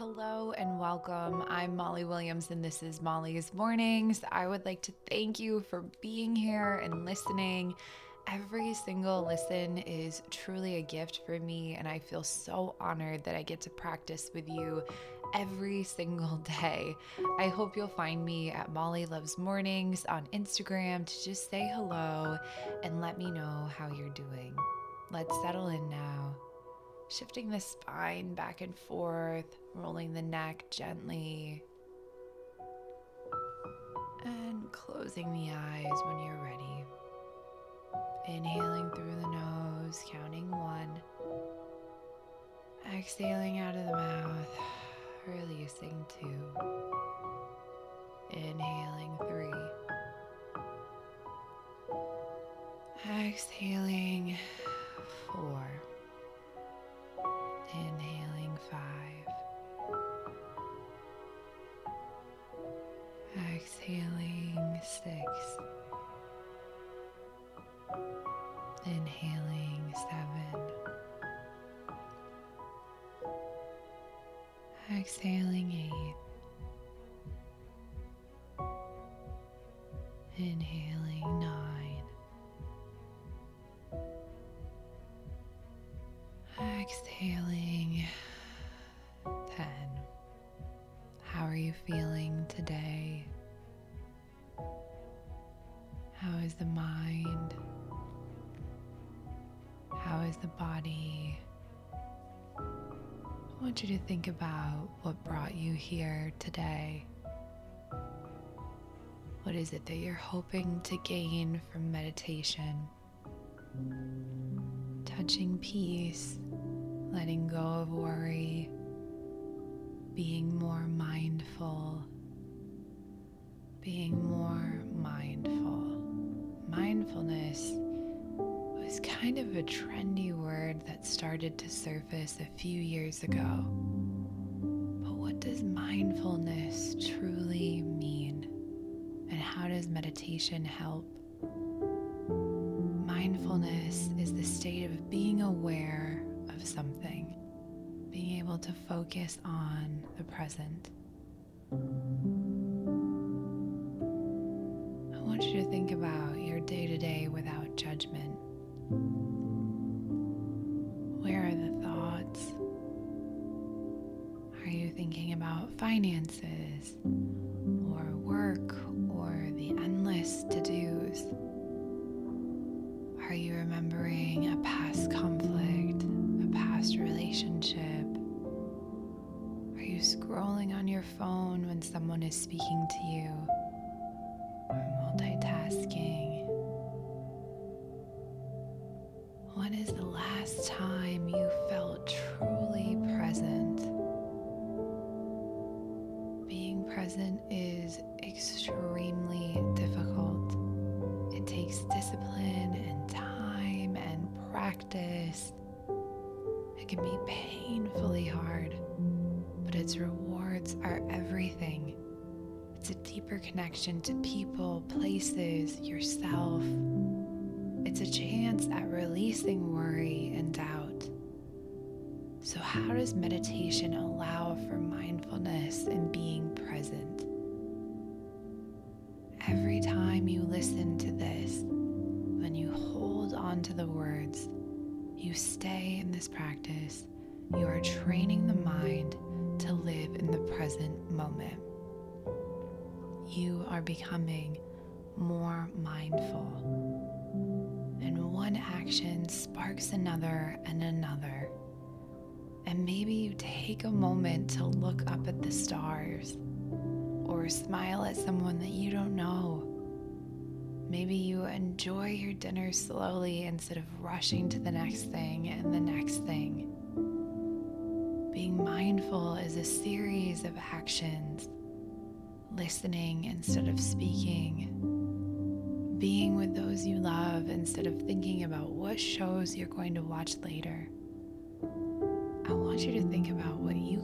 Hello and welcome. I'm Molly Williams, and this is Molly's Mornings. I would like to thank you for being here and listening. Every single listen is truly a gift for me, and I feel so honored that I get to practice with you every single day. I hope you'll find me at Molly Loves Mornings on Instagram to just say hello and let me know how you're doing. Let's settle in now. Shifting the spine back and forth, rolling the neck gently, and closing the eyes when you're ready. Inhaling through the nose, counting one. Exhaling out of the mouth, releasing two. Inhaling three. Exhaling Inhaling seven. Exhaling eight. Inhaling nine. Exhaling 10. How are you feeling today? How is the mind? How is the body? I want you to think about what brought you here today. What is it that you're hoping to gain from meditation? Touching peace, letting go of worry, being more mindful, being more mindful. Mindfulness kind of a trendy word that started to surface a few years ago. But what does mindfulness truly mean? And how does meditation help? Mindfulness is the state of being aware of something, being able to focus on the present. I want you to think about your day to day without judgment. Finances or work or the endless to dos? Are you remembering a past conflict, a past relationship? Are you scrolling on your phone when someone is speaking to you? Or multitasking? When is the last time you felt truly practice. It can be painfully hard, but its rewards are everything. It's a deeper connection to people, places, yourself. It's a chance at releasing worry and doubt. So, how does meditation allow for mindfulness and being present? Every time you listen to this, when you hold on to the words, you stay in this practice, you are training the mind to live in the present moment. You are becoming more mindful. And one action sparks another and another. And maybe you take a moment to look up at the stars or smile at someone that you don't know. Maybe you enjoy your dinner slowly instead of rushing to the next thing and the next thing. Being mindful is a series of actions listening instead of speaking, being with those you love instead of thinking about what shows you're going to watch later. I want you to think about what you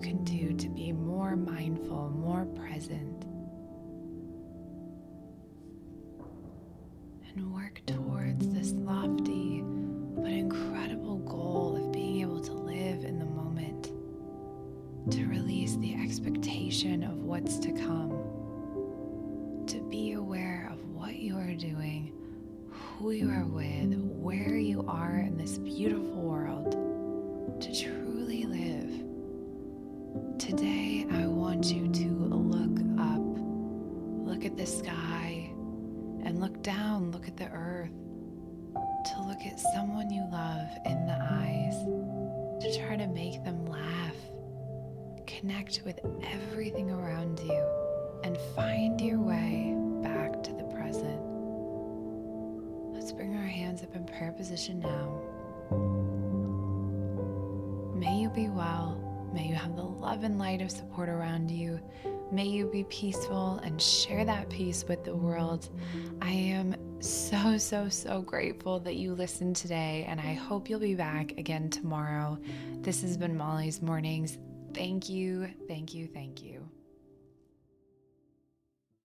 this lofty but incredible goal of being able to live in the moment, to release the expectation of what's to come, to be aware of what you are doing, who you are with, where you are in this beautiful world, to truly live. Today, I want you to look up, look at the sky, and look down, look at the earth, to look at someone you love in the eyes, to try to make them laugh connect with everything around you and find your way back to the present. Let's bring our hands up in prayer position now. May you be well. May you have the love and light of support around you. May you be peaceful and share that peace with the world. I am so, so, so grateful that you listened today, and I hope you'll be back again tomorrow. This has been Molly's Mornings. Thank you, thank you, thank you.